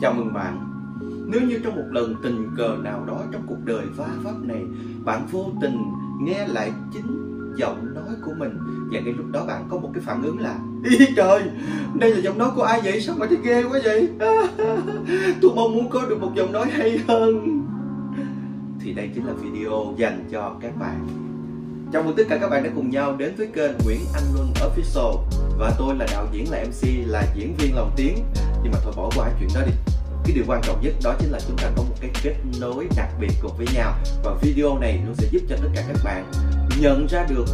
Chào mừng bạn Nếu như trong một lần tình cờ nào đó trong cuộc đời va vấp này Bạn vô tình nghe lại chính giọng nói của mình Và ngay lúc đó bạn có một cái phản ứng là Ý trời, đây là giọng nói của ai vậy? Sao mà thấy ghê quá vậy? Tôi mong muốn có được một giọng nói hay hơn Thì đây chính là video dành cho các bạn Chào mừng tất cả các bạn đã cùng nhau đến với kênh Nguyễn Anh Luân Official Và tôi là đạo diễn là MC là diễn viên lòng tiếng nhưng mà thôi bỏ qua chuyện đó đi. Cái điều quan trọng nhất đó chính là chúng ta có một cái kết nối đặc biệt cùng với nhau. Và video này nó sẽ giúp cho tất cả các bạn nhận ra được,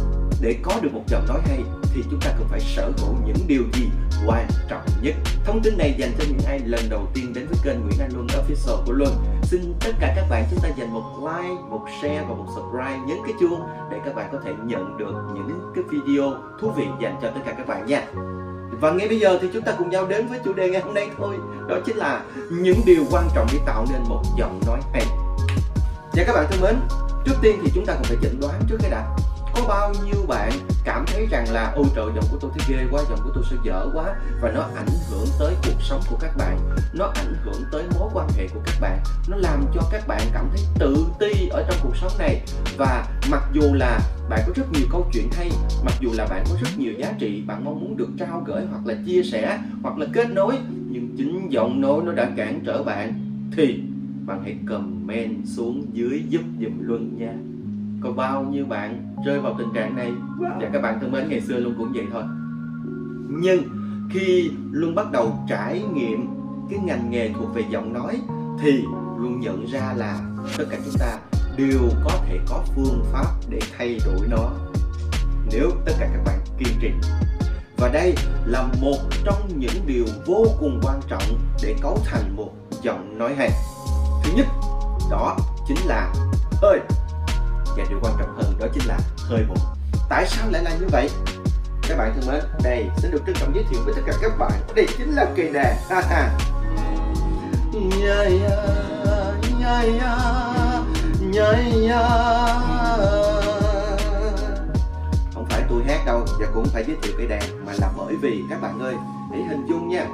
để có được một giọng nói hay, thì chúng ta cần phải sở hữu những điều gì quan trọng nhất. Thông tin này dành cho những ai lần đầu tiên đến với kênh Nguyễn Anh Luân, Official của Luân. Xin tất cả các bạn chúng ta dành một like, một share và một subscribe nhấn cái chuông để các bạn có thể nhận được những cái video thú vị dành cho tất cả các bạn nha và ngay bây giờ thì chúng ta cùng nhau đến với chủ đề ngày hôm nay thôi. Đó chính là những điều quan trọng để tạo nên một giọng nói hay. Và các bạn thân mến, Trước tiên thì chúng ta cần phải chẩn đoán trước cái đã có bao nhiêu bạn cảm thấy rằng là, ôi, trời, giọng của tôi thấy ghê quá, giọng của tôi sẽ dở quá. Và nó ảnh hưởng tới cuộc sống của các bạn. Nó ảnh hưởng tới mối quan hệ của các bạn. Nó làm cho các bạn cảm thấy tự ti ở trong cuộc sống này. Và mặc dù là bạn có rất nhiều câu chuyện hay, mặc dù là bạn có rất nhiều giá trị bạn mong muốn được trao gửi hoặc là chia sẻ hoặc là kết nối, nhưng chính giọng nói nó đã cản trở bạn, thì bạn hãy comment xuống dưới giúp dùm luân nha có bao nhiêu bạn rơi vào tình trạng này? Và các bạn thân mến ngày xưa luôn cũng vậy thôi. Nhưng khi luôn bắt đầu trải nghiệm cái ngành nghề thuộc về giọng nói thì luôn nhận ra là tất cả chúng ta đều có thể có phương pháp để thay đổi nó nếu tất cả các bạn kiên trì. Và đây là một trong những điều vô cùng quan trọng để cấu thành một giọng nói hay. Thứ nhất đó chính là hơi và điều quan trọng hơn đó chính là hơi bụng tại sao lại là như vậy? Các bạn thân mến đây xin được trân trọng giới thiệu với tất cả các bạn. Đây chính là cây đàn ha ha. Không phải tôi hát đâu và cũng phải giới thiệu cây đàn mà là bởi vì các bạn ơi hãy hình dung nha.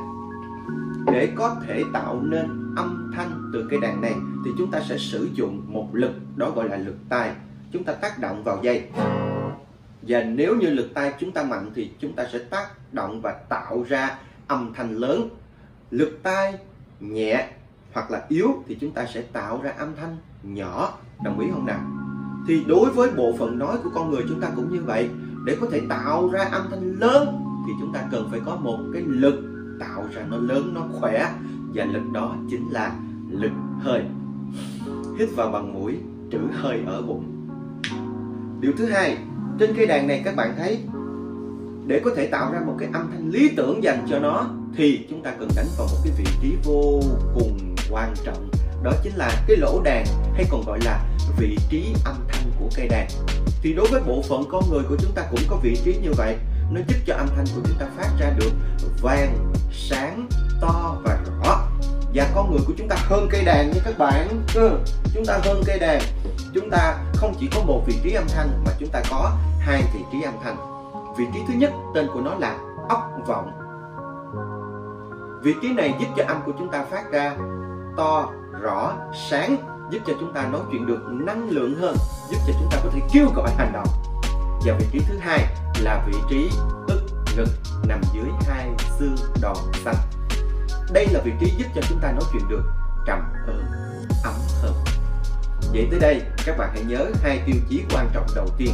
Để có thể tạo nên âm thanh từ cây đàn này thì chúng ta sẽ sử dụng một lực đó gọi là lực tay chúng ta tác động vào dây. Và nếu như lực tay chúng ta mạnh thì chúng ta sẽ tác động và tạo ra âm thanh lớn. Lực tay nhẹ hoặc là yếu thì chúng ta sẽ tạo ra âm thanh nhỏ. Đồng ý không nào? Thì đối với bộ phận nói của con người chúng ta cũng như vậy. Để có thể tạo ra âm thanh lớn thì chúng ta cần phải có một cái lực tạo ra nó lớn, nó khỏe. Và lực đó chính là lực hơi. Hít vào bằng mũi, trữ hơi ở bụng điều thứ hai trên cây đàn này các bạn thấy để có thể tạo ra một cái âm thanh lý tưởng dành cho nó thì chúng ta cần đánh vào một cái vị trí vô cùng quan trọng. Đó chính là cái lỗ đàn hay còn gọi là vị trí âm thanh của cây đàn. Thì đối với bộ phận con người của chúng ta cũng có vị trí như vậy nó giúp cho âm thanh của chúng ta phát ra được vang sáng to và rõ. Và con người của chúng ta hơn cây đàn nha các bạn. Ừ, chúng ta hơn cây đàn chúng ta không chỉ có một vị trí âm thanh mà chúng ta có hai vị trí âm thanh. Vị trí thứ nhất, tên của nó là ốc vọng. Vị trí này giúp cho âm của chúng ta phát ra to, rõ, sáng, giúp cho chúng ta nói chuyện được năng lượng hơn, giúp cho chúng ta có thể kêu gọi hành động. Và vị trí thứ hai là vị trí ức ngực nằm dưới hai xương đòn xanh. Đây là vị trí giúp cho chúng ta nói chuyện được trầm hơn ấm hơn vậy tới đây các bạn hãy nhớ hai tiêu chí quan trọng đầu tiên.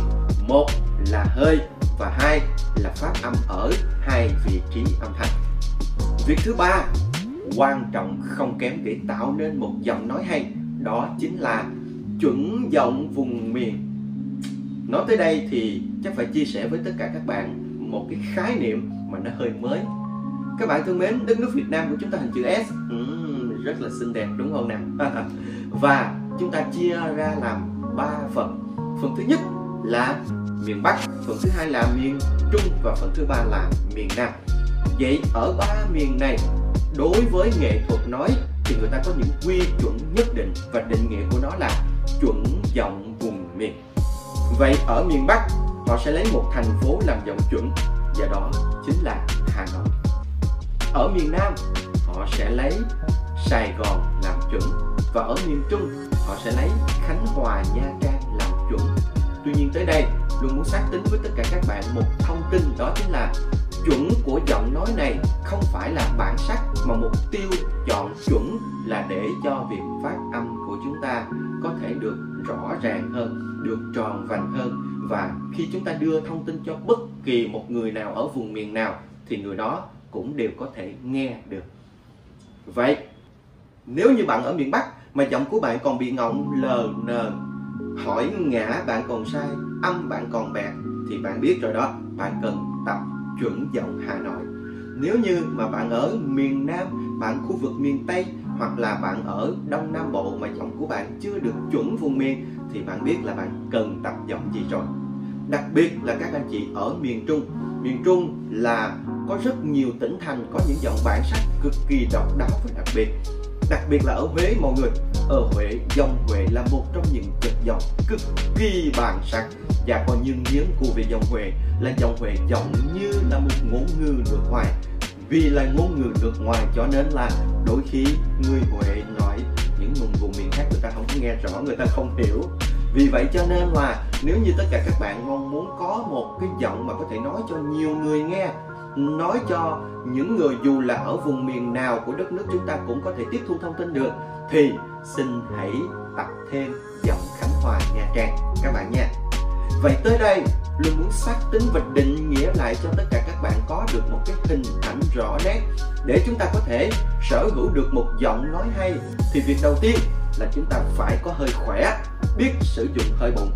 Một là hơi và hai là phát âm ở hai vị trí âm thanh. Việc thứ ba quan trọng không kém để tạo nên một giọng nói hay đó chính là chuẩn giọng vùng miền. Nói tới đây thì chắc phải chia sẻ với tất cả các bạn một cái khái niệm mà nó hơi mới. Các bạn thân mến đất nước Việt Nam của chúng ta hình chữ S uhm, rất là xinh đẹp đúng không nào? Và chúng ta chia ra làm ba phần. Phần thứ nhất là miền Bắc, phần thứ hai là miền Trung và phần thứ ba là miền Nam. Vậy ở ba miền này, đối với nghệ thuật nói thì người ta có những quy chuẩn nhất định và định nghĩa của nó là chuẩn giọng vùng miền. Vậy ở miền Bắc, họ sẽ lấy một thành phố làm giọng chuẩn và đó chính là Hà Nội. Ở miền Nam, họ họ sẽ lấy Sài Gòn làm chuẩn và ở miền Trung họ sẽ lấy Khánh Hòa, Nha Trang làm chuẩn. Tuy nhiên tới đây luôn muốn xác tính với tất cả các bạn một thông tin đó chính là chuẩn của giọng nói này không phải là bản sắc mà mục tiêu chọn chuẩn là để cho việc phát âm của chúng ta có thể được rõ ràng hơn, được tròn vành hơn và khi chúng ta đưa thông tin cho bất kỳ một người nào ở vùng miền nào thì người đó cũng đều có thể nghe được. Vậy nếu như bạn ở miền Bắc mà giọng của bạn còn bị ngọng lờ nờ, hỏi ngã bạn còn sai, âm bạn còn bẹt thì bạn biết rồi đó, bạn cần tập chuẩn giọng Hà Nội. Nếu như mà bạn ở miền Nam, bạn khu vực miền Tây hoặc là bạn ở Đông Nam Bộ mà giọng của bạn chưa được chuẩn vùng miền thì bạn biết là bạn cần tập giọng gì rồi. Đặc biệt là các anh chị ở miền Trung. Miền Trung là có rất nhiều tỉnh thành có những giọng bản sắc cực kỳ độc đáo và đặc biệt đặc biệt là ở Huế, mọi người. Ở Huế, dòng Huế là một trong những chất dòng cực kỳ bản sắc và có những miếng của về dòng Huế, là dòng Huế giọng như là một ngôn ngữ nước ngoài. Vì là ngôn ngữ nước ngoài cho nên là đôi khi người Huế nói những vùng vùng miền khác người ta không nghe rõ, người ta không hiểu. Vì vậy cho nên là nếu như tất cả các bạn mong muốn có một cái giọng mà có thể nói cho nhiều người nghe nói cho những người dù là ở vùng miền nào của đất nước chúng ta cũng có thể tiếp thu thông tin được, thì xin hãy tập thêm giọng Khánh Hòa Nha Trang, các bạn nha. Vậy tới đây luôn muốn xác tính và định nghĩa lại cho tất cả các bạn có được một cái hình ảnh rõ nét để chúng ta có thể sở hữu được một giọng nói hay, thì việc đầu tiên là chúng ta phải có hơi khỏe, biết sử dụng hơi bụng.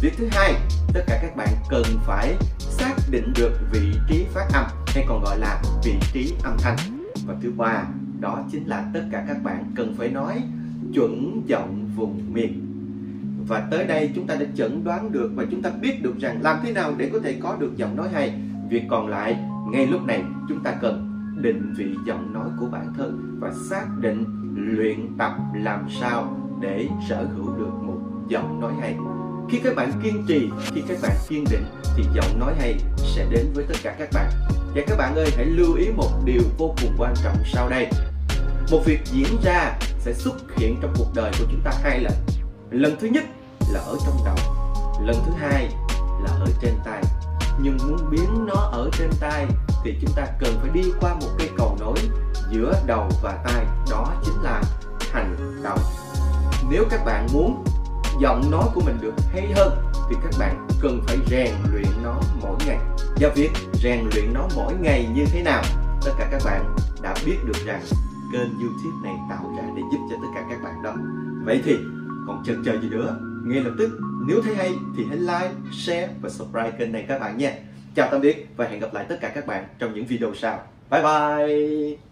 Việc thứ hai, tất cả các bạn cần phải xác định được vị trí phát âm, hay còn gọi là vị trí âm thanh. Và thứ ba, đó chính là tất cả các bạn cần phải nói chuẩn giọng vùng miền và tới đây chúng ta đã chẩn đoán được và chúng ta biết được rằng làm thế nào để có thể có được giọng nói hay. Việc còn lại, ngay lúc này chúng ta cần định vị giọng nói của bản thân và xác định luyện tập làm sao để sở hữu được một giọng nói hay khi các bạn kiên trì, khi các bạn kiên định thì giọng nói hay sẽ đến với tất cả các bạn. Và các bạn ơi, hãy lưu ý một điều vô cùng quan trọng sau đây. Một việc diễn ra sẽ xuất hiện trong cuộc đời của chúng ta hai lần. Lần thứ nhất là ở trong đầu, lần thứ hai là ở trên tay nhưng muốn biến nó ở trên tay thì chúng ta cần phải đi qua một cây cầu nối giữa đầu và tay đó chính là hành động. Nếu các bạn muốn giọng nói của mình được hay hơn thì các bạn cần phải rèn luyện nó mỗi ngày. Và việc rèn luyện nó mỗi ngày như thế nào, tất cả các bạn đã biết được rằng kênh youtube này tạo ra để giúp cho tất cả các bạn đó. Vậy thì, còn chần chờ gì nữa? Ngay lập tức, nếu thấy hay thì hãy like, share và subscribe kênh này các bạn nha. Chào tạm biệt và hẹn gặp lại tất cả các bạn trong những video sau. Bye bye!